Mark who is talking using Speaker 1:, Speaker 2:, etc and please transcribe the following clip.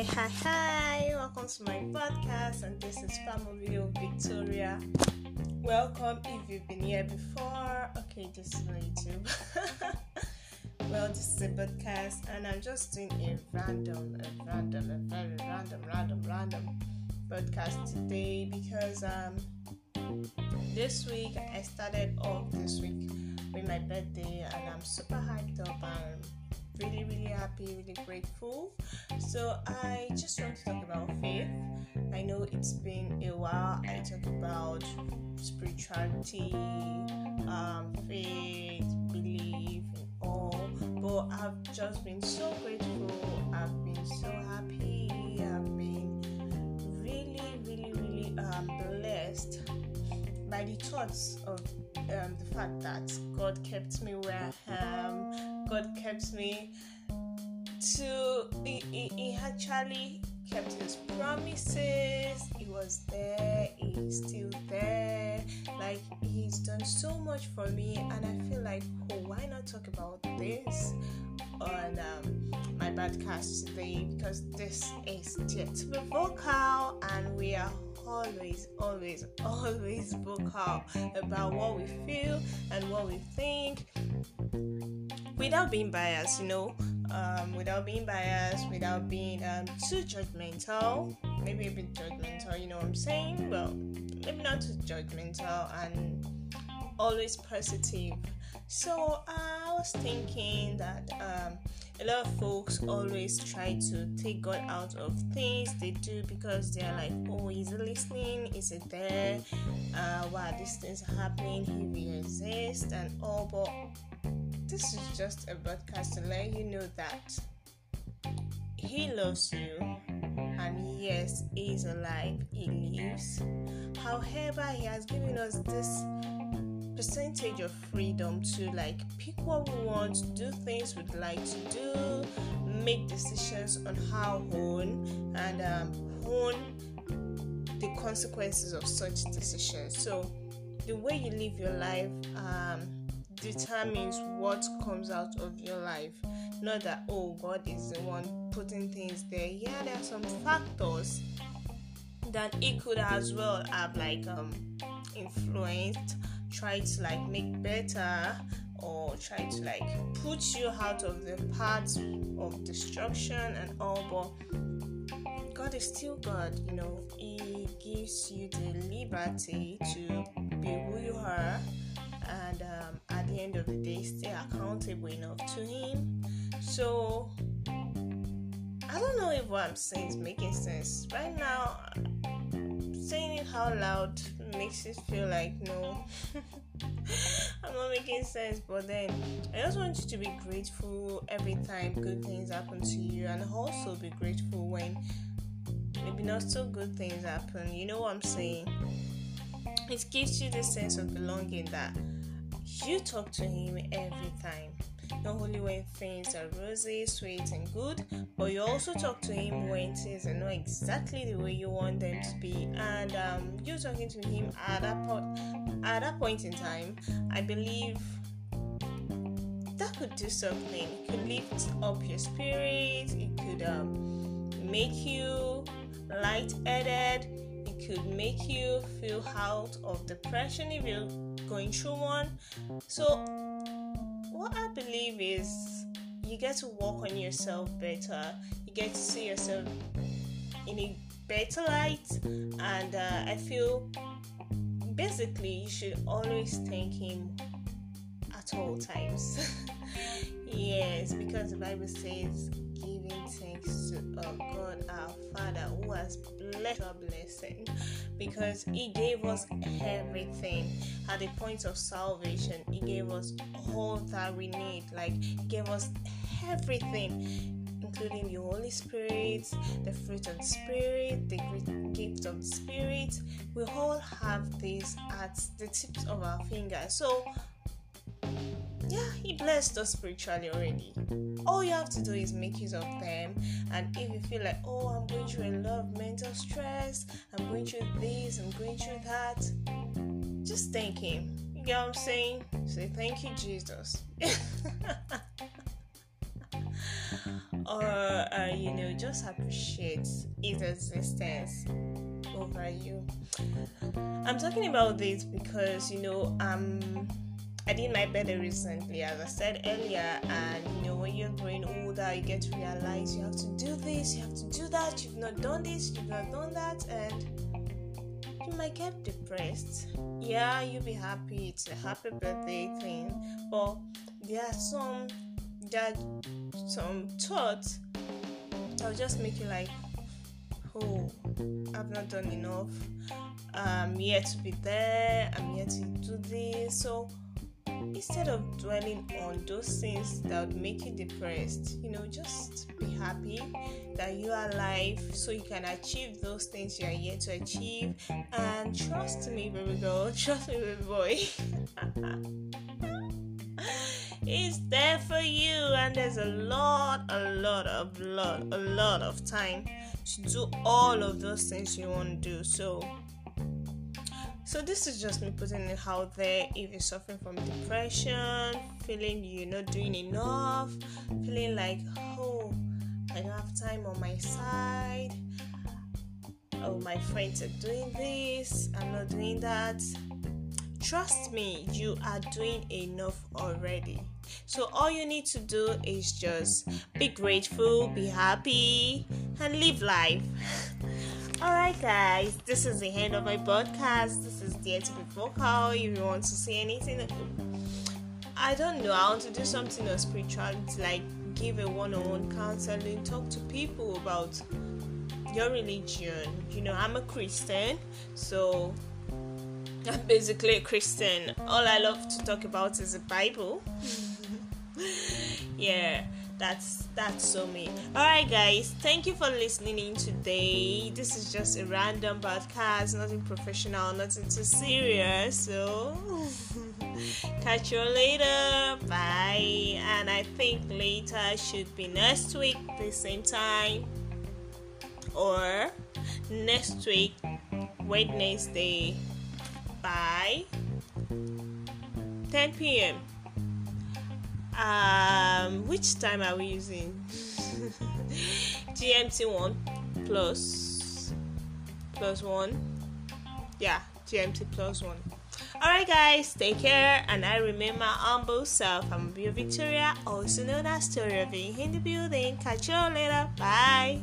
Speaker 1: Hi, hi, hi! Welcome to my podcast, and this is Family Victoria. Welcome if you've been here before. Okay, this is on YouTube. well, this is a podcast, and I'm just doing a random, a random, a very random, random, random podcast today because um this week I started off this week with my birthday, and I'm super hyped up and really, really happy, really grateful. So, I just want to talk about faith. I know it's been a while. I talk about spirituality, um, faith, belief, and all, but I've just been so grateful. I've been so happy. I've been really, really, really um, blessed by the thoughts of um, the fact that God kept me where I am. God kept me to. He, he, he actually kept his promises. He was there. He's still there. Like he's done so much for me, and I feel like, oh, why not talk about this on um, my podcast today? Because this is Jet Vocal, and we are always, always, always vocal about what we feel and what we think without being biased, you know, um, without being biased, without being um, too judgmental, maybe a bit judgmental, you know what I'm saying? Well, maybe not too judgmental and always positive. So I was thinking that um, a lot of folks always try to take God out of things they do because they're like, oh, is he listening? Is it there? Uh, why these things are happening? He will exist and all. But this is just a broadcast to let you know that He loves you. And yes, He is alive. He lives. However, He has given us this percentage of freedom to like pick what we want, do things we'd like to do, make decisions on how own and um, own the consequences of such decisions. So the way you live your life um, determines what comes out of your life. Not that oh God is the one putting things there. Yeah, there are some factors that it could as well have like um influenced try to like make better or try to like put you out of the path of destruction and all but god is still god you know he gives you the liberty to be who you are end of the day stay accountable enough to him. So i don't know if what i'm saying is making sense. Right now saying it out loud makes it feel like no I'm not making sense. But then I just want you to be grateful every time good things happen to you and also be grateful when maybe not so good things happen. You know what I'm saying? It gives you this sense of belonging that you talk to him every time not only when things are rosy, sweet, and good, but you also talk to him when things are not exactly the way you want them to be. And um, you talking to him at that point, at that point in time, I believe that could do something. It could lift up your spirit. It could um, make you light-headed. It could make you feel out of depression if you're going through one. So what I believe is you get to work on yourself better. You get to see yourself in a better light, and uh, I feel basically you should always thank Him at all times. yes, because the Bible says giving thanks to uh, God our Father who has blessed our blessing because He gave us everything at the point of salvation. He gave us all that we need, like, He gave us everything. Including the Holy Spirit, the fruit of the Spirit, the gift of the Spirit. We all have this at the tips of our fingers. So, yeah, he blessed us spiritually already. All you have to do is make use of them. And if you feel like, oh, I'm going through a lot of mental stress, I'm going through this, I'm going through that, just thank him. You get what I'm saying? Say thank you, Jesus. or uh, you know just appreciate its existence over you i'm talking about this because you know um I did my birthday recently, as I said earlier, and you know, when you're growing older, you get to realize you have to do this, you have to do that, you've not done this, you've not done that, and you might get depressed. Yeah, you'll be happy, it's a happy birthday thing, but there are some that some thoughts that will just make you like, oh, I've not done enough. I'm yet to be there, I'm yet to do instead of dwelling on those things that would make you depressed, you know, just be happy that you are alive so you can achieve those things you are yet to achieve. And trust me, baby girl, trust me, baby boy. it's there for you, and there's a lot, a lot of lot, a lot of time to do all of those things you want to do. So so this is just me putting it out there. If you're suffering from depression, feeling you're not doing enough, feeling like oh I don't have time on my side, oh my friends are doing this, I'm not doing that. Trust me, you are doing enough already. So all you need to do is just be grateful, be happy, and live life. Alright, guys, this is the end of my podcast. This is Dear to Be Vocal. If you want to see anything, I don't know, I want to do something on spirituality, like give a one on one counseling, talk to people about your religion. You know, I'm a Christian, so I'm basically a Christian. All I love to talk about is the Bible. yeah that's that's so me. All right guys thank you for listening in today. This is just a random podcast nothing professional nothing too serious so catch you later. Bye. And i think later should be next week the same time. Or next week wednesday. Bye. 10 p.m um which time are we using gmt 1 plus plus 1 yeah gmt plus 1 Alright, guys, take care, and I remember humble self. I'm Bio Victoria, also known as Story of Being in the Building. Catch you later. Bye.